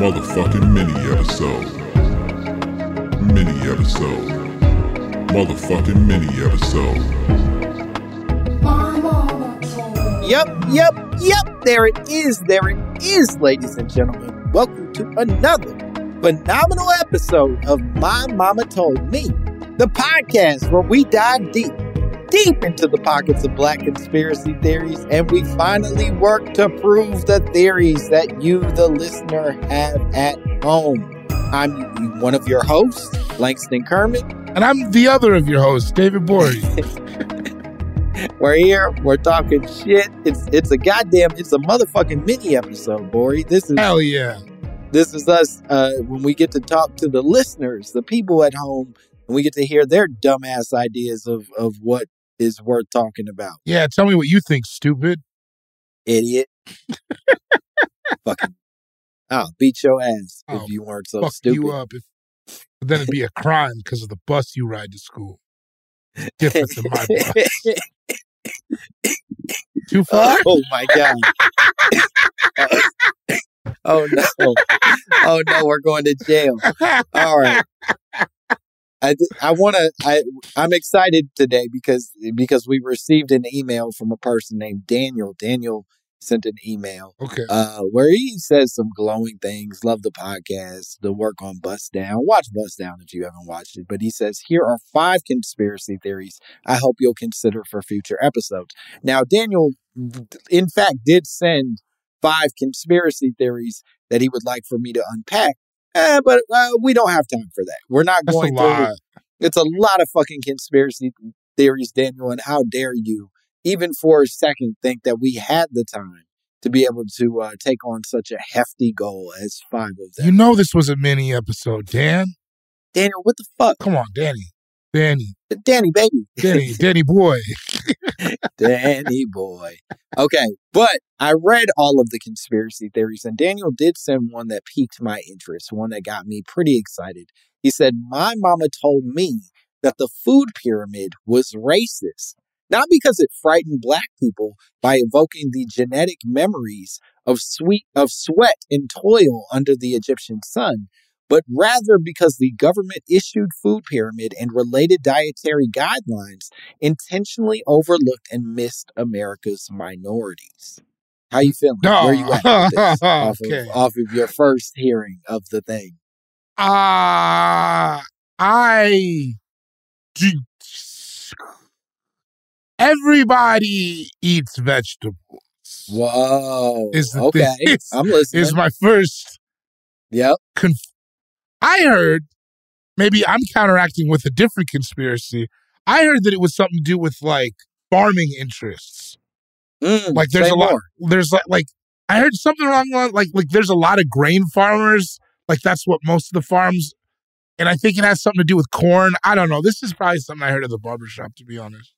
Motherfucking mini episode. Mini episode. Motherfucking mini episode. Yep, yep, yep. There it is. There it is, ladies and gentlemen. Welcome to another phenomenal episode of My Mama Told Me, the podcast where we dive deep, deep into the pockets of black conspiracy theories, and we finally work to prove the theories that you, the listener, have at home. I'm one of your hosts, Langston Kerman. And I'm the other of your hosts, David Gborie. We're here. We're talking shit. It's it's a goddamn. It's a motherfucking mini episode, Gborie. This is Hell yeah. this is us uh, when we get to talk to the listeners, the people at home, and we get to hear their dumbass ideas of of what is worth talking about. Yeah, tell me what you think, stupid. Idiot. Fucking. I'll beat your ass I'll if you weren't so Fuck stupid. you up. If, but then it'd be a crime because of the bus you ride to school. Different than my bus. Too far? oh, oh my god. Oh, oh no. Oh no, we're going to jail. All right. I, I want to I I'm excited today because because we received an email from a person named Daniel. Daniel sent an email Okay. uh where he says some glowing things. Love the podcast, the work on Bust Down. Watch Bust Down if you haven't watched it. But he says here are five conspiracy theories I hope you'll consider for future episodes. Now Daniel in fact did send five conspiracy theories that he would like for me to unpack. Eh, but uh, we don't have time for that. We're not That's going through lot. it's a lot of fucking conspiracy theories, Daniel, and how dare you, even for a second, think that we had the time to be able to uh, take on such a hefty goal as five of them. You know this was a mini episode, Dan. Daniel, what the fuck? Come on, Danny. Danny. Danny, baby. Danny. Danny boy. Danny boy. Okay, but I read all of the conspiracy theories, and Daniel did send one that piqued my interest, one that got me pretty excited. He said, My mama told me that the food pyramid was racist, not because it frightened black people by evoking the genetic memories of sweet of sweat and toil under the Egyptian sun, but rather because the government issued food pyramid and related dietary guidelines intentionally overlooked and missed America's minorities. How you feeling? No. Where you at this? off, Okay. of, off of your first hearing of the thing. Uh, I. Everybody eats vegetables. Whoa. Is okay. thing. I'm listening. Is my first yep. conf- I heard maybe I'm counteracting with a different conspiracy. I heard that it was something to do with like farming interests. Mm, Like there's a lot more. there's like, like I heard something wrong. like like there's a lot of grain farmers. Like that's what most of the farms and I think it has something to do with corn. I don't know. This is probably something I heard at the barbershop, to be honest.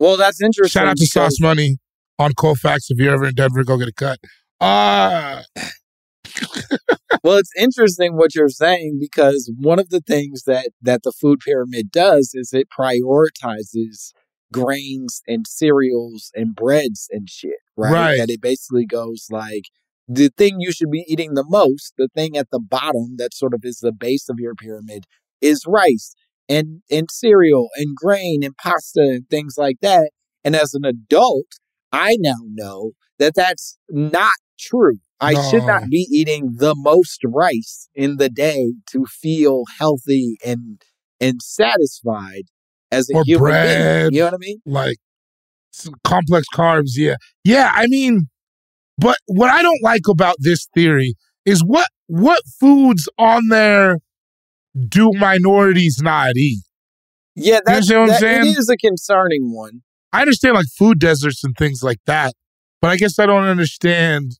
Well, that's interesting. Shout out to Sauce Money on Colfax. If you're ever in Denver, go get a cut. Uh well, it's interesting what you're saying because one of the things that that the food pyramid does is it prioritizes grains and cereals and breads and shit, right? Right. That it basically goes like the thing you should be eating the most, the thing at the bottom that sort of is the base of your pyramid is rice and and cereal and grain and pasta and things like that. And as an adult, I now know that that's not true. I should not be eating the most rice in the day to feel healthy and and satisfied as a Or human bread. being. You know what I mean? like complex carbs. Yeah. Yeah. I mean, but what I don't like about this theory is what what foods on there do minorities not eat? Yeah, that's understand what I'm that, saying? is a concerning one. I understand like food deserts and things like that, but I guess I don't understand.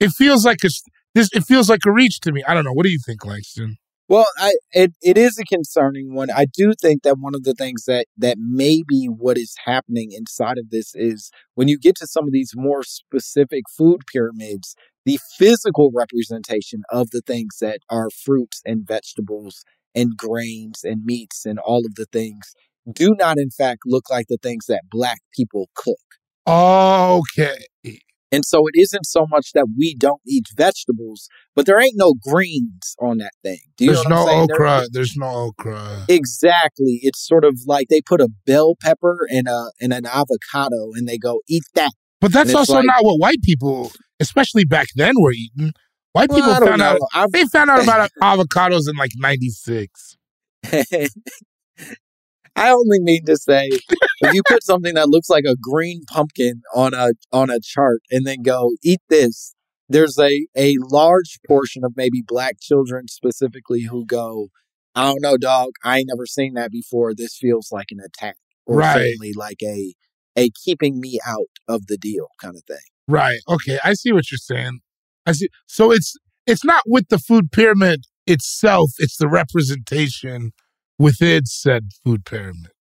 It feels like it's this. It feels like a reach to me. I don't know. What do you think, Langston? Well, I it, it is a concerning one. I do think that one of the things that that maybe what is happening inside of this is when you get to some of these more specific food pyramids, the physical representation of the things that are fruits and vegetables and grains and meats and all of the things do not in fact look like the things that black people cook. Okay. And so it isn't so much that we don't eat vegetables, but there ain't no greens on that thing. Do you There's know no saying? There- There's no okra. Exactly. It's sort of like they put a bell pepper and a and an avocado and they go eat that. But that's also like- not what white people, especially back then, were eating. White Well, people found out. I've- they found out about avocados in like '96. I only mean to say if you put something that looks like a green pumpkin on a on a chart and then go eat this, there's a a large portion of maybe black children specifically who go, I don't know, dog. I ain't never seen that before. This feels like an attack, or Right. certainly like a a keeping me out of the deal kind of thing. Right. Okay. I see what you're saying. I see. So it's it's not with the food pyramid itself. It's the representation within said food pyramid.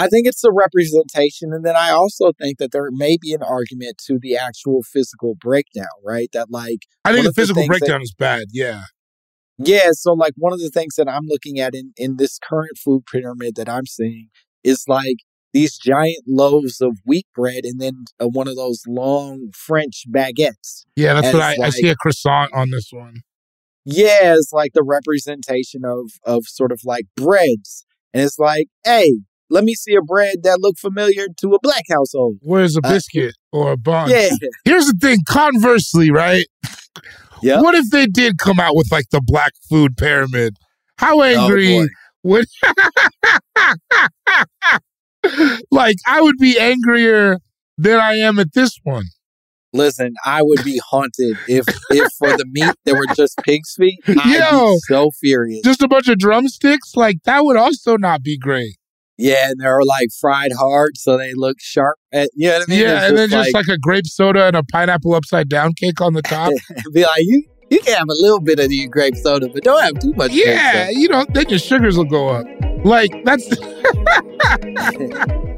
I think it's the representation. And then I also think that there may be an argument to the actual physical breakdown, right? That, like, I think the of the physical breakdown is bad. Yeah. yeah, so like one of the things that I'm looking at in, in this current food pyramid that I'm seeing is like these giant loaves of wheat bread and then uh, one of those long French baguettes. Yeah. That's what I, As I see a croissant on this one. Yeah, it's like the representation of of sort of like breads. And it's like, hey, let me see a bread that look familiar to a black household. Where's a Uh, biscuit or a bun? Yeah. Here's the thing. Conversely, right? Yeah. What if they did come out with like the black food pyramid? How angry Oh, would like I would be angrier than I am at this one. Listen, I would be haunted if if for the meat there were just pig's feet. I'd Yo. be so furious. Just a bunch of drumsticks, like that would also not be great. Yeah, and they're like fried hard, so they look sharp. At, you know what I mean? yeah, It's and then just like, a grape soda and a pineapple upside down cake on the top. be like, you you can have a little bit of your grape soda, but don't have too much. yeah, you know, then your sugars will go up. Like that's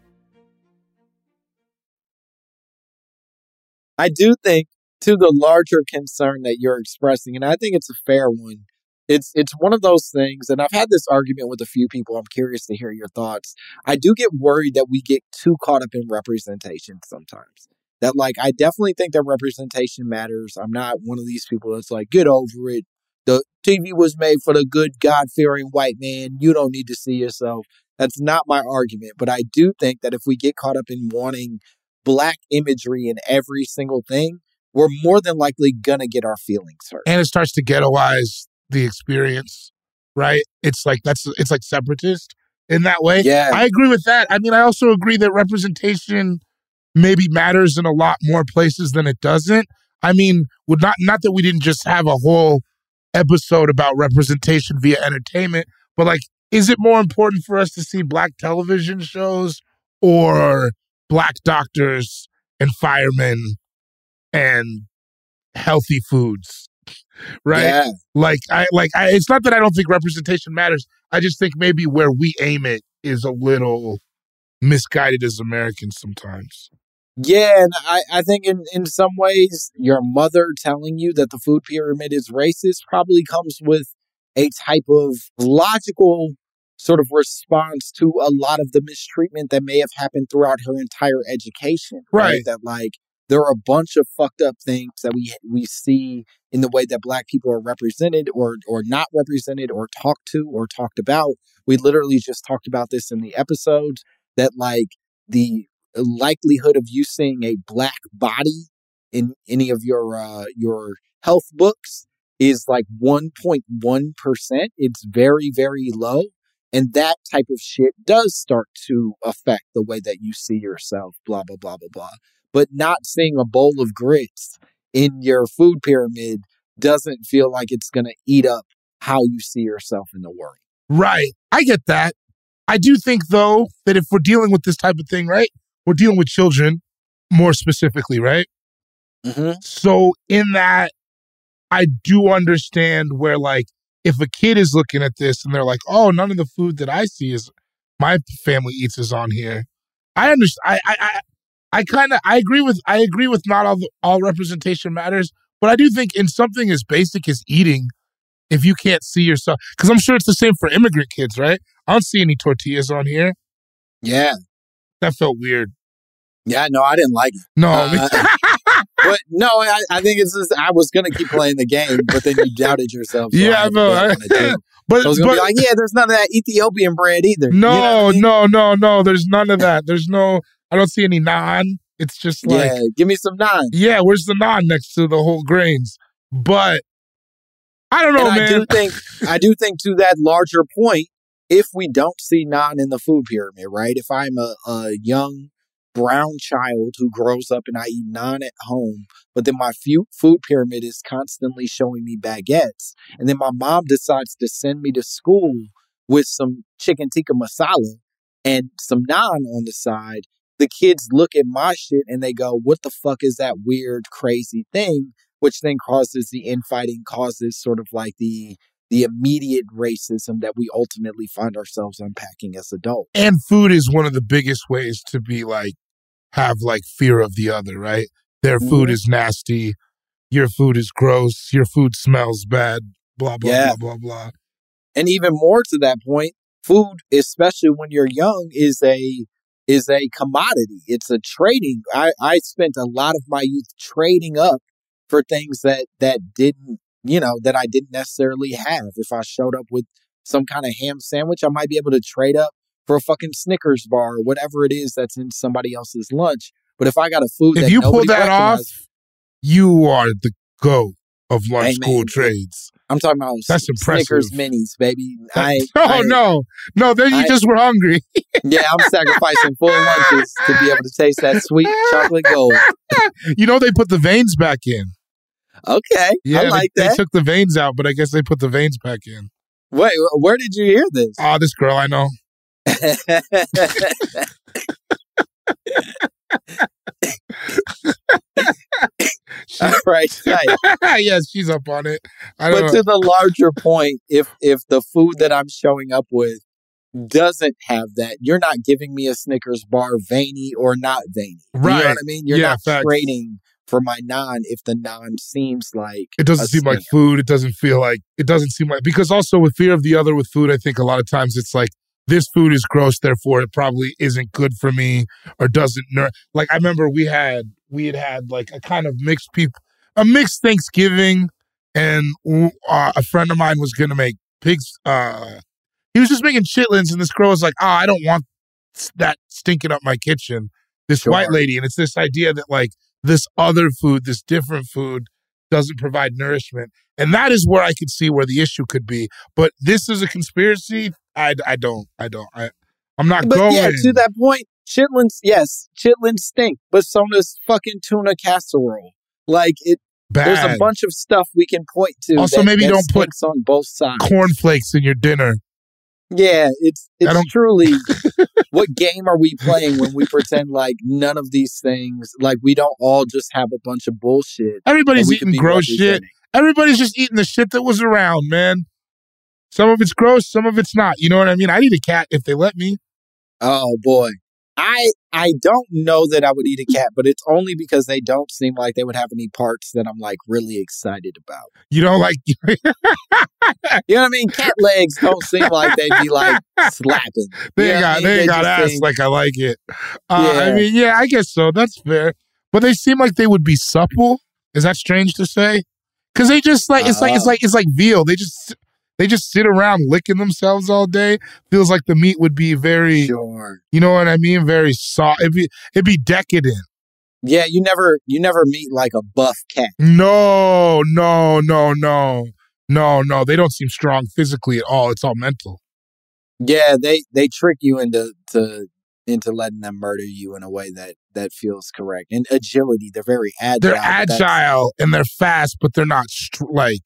I do think to the larger concern that you're expressing, and I think it's a fair one. It's it's one of those things, and I've had this argument with a few people. I'm curious to hear your thoughts. I do get worried that we get too caught up in representation sometimes. That like I definitely think that representation matters. I'm not one of these people that's like, get over it. The TV was made for the good, God fearing white man. You don't need to see yourself. That's not my argument. But I do think that if we get caught up in wanting black imagery in every single thing, we're more than likely gonna get our feelings hurt. And it starts to ghettoize the experience, right? It's like that's it's like separatist in that way. Yeah. I agree with that. I mean, I also agree that representation maybe matters in a lot more places than it doesn't. I mean, would not not that we didn't just have a whole episode about representation via entertainment, but like, is it more important for us to see black television shows or black doctors and firemen and healthy foods? Right? Yeah. Like I like I it's not that I don't think representation matters. I just think maybe where we aim it is a little misguided as Americans sometimes. Yeah, and I, I think in, in some ways, your mother telling you that the food pyramid is racist probably comes with a type of logical sort of response to a lot of the mistreatment that may have happened throughout her entire education. Right. That like there are a bunch of fucked up things that we we see in the way that black people are represented or or not represented or talked to or talked about. We literally just talked about this in the episodes that like the likelihood of you seeing a black body in any of your uh, your health books is like 1.1%. It's very very low and that type of shit does start to affect the way that you see yourself blah blah blah blah blah. But not seeing a bowl of grits in your food pyramid doesn't feel like it's going to eat up how you see yourself in the world. Right. I get that. I do think though that if we're dealing with this type of thing, right? We're dealing with children more specifically, right? Mm-hmm. So in that, I do understand where like if a kid is looking at this and they're like, "Oh, none of the food that I see is my family eats is on here." I understand. I I I, I kind of I agree with I agree with not all the, all representation matters, but I do think in something as basic as eating, if you can't see yourself, because I'm sure it's the same for immigrant kids, right? I don't see any tortillas on here. Yeah. That felt weird. Yeah, no, I didn't like it. No, Uh, but no, I, I think it's just I was gonna keep playing the game, but then you doubted yourself. so yeah, had to no, I, on it but I was gonna but be like, yeah, there's none of that Ethiopian bread either. You no, know I mean? no, no, no. There's none of that. There's no. I don't see any naan. It's just like yeah, give me some naan. Yeah, where's the naan next to the whole grains? But I don't know, and man. I do think I do think to that larger point, if we don't see naan in the food pyramid, right? If I'm a, a young brown child who grows up and I eat naan at home, but then my food pyramid is constantly showing me baguettes, and then my mom decides to send me to school with some chicken tikka masala and some naan on the side, the kids look at my shit and they go, "What the fuck is that weird, crazy thing?" which then causes the infighting, causes sort of like the the immediate racism that we ultimately find ourselves unpacking as adults. And food is one of the biggest ways to be like have like fear of the other, right? Their food Mhm. is nasty, your food is gross, your food smells bad, blah blah Yeah. blah blah blah. And even more to that point, food, especially when you're young, is a is a commodity. It's a trading. I, I spent a lot of my youth trading up for things that that didn't, you know, that I didn't necessarily have. If I showed up with some kind of ham sandwich, I might be able to trade up for a fucking Snickers bar or whatever it is that's in somebody else's lunch. But if I got a food If that you pull that off, you are the go of lunch Hey, school trades. I'm talking about That's Snickers impressive. minis, baby. I, oh I- no, no, then you I- just were hungry. Yeah, I'm sacrificing full lunches to be able to taste that sweet chocolate gold. you know they put the veins back in. Okay, Yeah, I they- like they, that. took the veins out, but I guess they put the veins back in. Wait, where did you hear this? Oh, this girl I know. All right, right. yes, she's up on it. I don't But know. to the larger point, if if the food that I'm showing up with doesn't have that, you're not giving me a Snickers bar, veiny or not veiny. You know Right. what I mean? You're Yeah, not facts. trading for my naan if the naan seems like It doesn't seem like food. It doesn't feel like it doesn't seem like because also with fear of the other with food, I think a lot of times it's like this food is gross, therefore it probably isn't good for me or doesn't nour like I remember we had we had had like a kind of mixed people a mixed Thanksgiving and uh, a friend of mine was gonna make pigs uh he was just making chitlins and this girl was like, Oh, I don't want that stinking up my kitchen. This white lady, and it's this idea that like this other food, this different food doesn't provide nourishment. And that is where I could see where the issue could be. But this is a conspiracy. I, I don't. I don't. I, I'm not But going. yeah, to that point, chitlins, yes, chitlins stink, but so does fucking tuna casserole. Like it, there's a bunch of stuff we can point to. Also, that- maybe that don't put on both sides. cornflakes in your dinner. Yeah, it's it's truly. what game are we playing when we pretend like none of these things, like we don't all just have a bunch of bullshit? Everybody's that we could eating gross shit. Everybody's just eating the shit that was around, man. Some of it's gross, some of it's not. You know what I mean? I need a cat if they let me. Oh boy. I I don't know that I would eat a cat, but it's only because they don't seem like they would have any parts that I'm like really excited about. You know, like You know what I mean? Cat legs don't seem like they'd be like slapping. they You know ain't what I got mean? they ain't got ass seem- like I like it. Uh, I mean, yeah, I guess so. That's fair. But they seem like they would be supple. Is that strange to say? Because they just like it's like it's Oh. like it's like veal. They just they just sit around licking themselves all day. Feels like the meat would be very, Sure. you know what I mean? Very soft. It'd be it'd be decadent. Yeah, you never you never meet like a buff cat. No, no, no, no, no, no. They don't seem strong physically at all. It's all mental. Yeah, they they trick you into to into letting them murder you in a way that that feels correct. And agility, they're very agile. They're agile and they're fast, but they're not str- like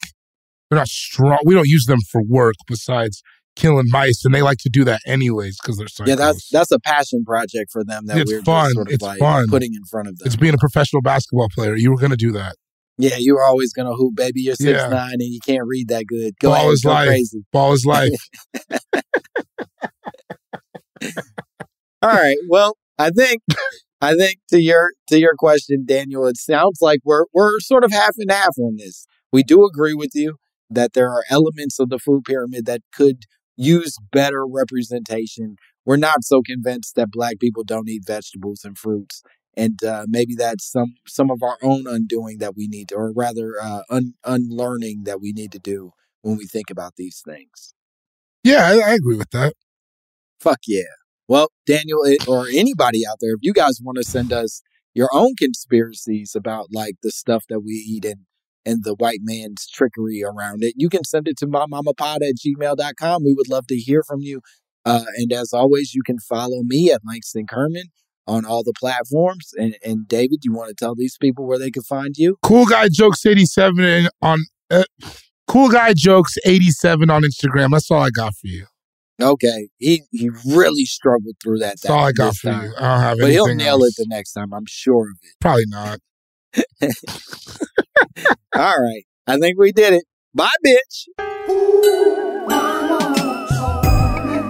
they're not strong. We don't use them for work besides killing mice, and they like to do that anyways because they're psychos. Yeah, that's that's a passion project for them that It's we're fun. sort of It's like fun. putting in front of them. it's being a professional basketball player. You were going to do that. yeah, you were always gonna hoop, baby. You're six Yeah. nine and you can't read that good. Go Ball ahead, is go life. crazy. Ball is life. All right. Well, I think I think to your to your question, Daniel, it sounds like we're we're sort of half and half on this. We do agree with you that there are elements of the food pyramid that could use better representation. We're not so convinced that black people don't eat vegetables and fruits. And uh, maybe that's some some of our own undoing that we need to, or rather, uh, un- unlearning that we need to do when we think about these things. yeah, I, I agree with that. Fuck yeah. Well, Daniel it- or anybody out there, if you guys want to send us your own conspiracies about like the stuff that we eat and, and the white man's trickery around it, you can send it to mymamapod at gmail.com. We would love to hear from you. Uh, and as always, you can follow me at Langston Kerman on all the platforms. And, and David, do you want to tell these people where they can find you? Cool guy jokes eighty seven on. Uh, cool guy jokes eighty seven on Instagram. That's all I got for you. Okay. He he really struggled through that. That's all I got for time. you. I don't have But he'll nail else. it the next time, I'm sure of it. Probably not. All right. I think we did it. Bye, bitch.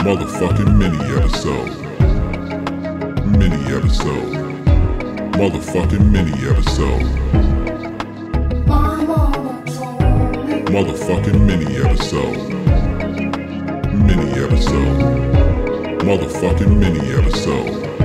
Motherfucking mini episode. Mini episode. Motherfucking mini episode. Motherfucking mini episode. Mini episode. Motherfucking mini episode.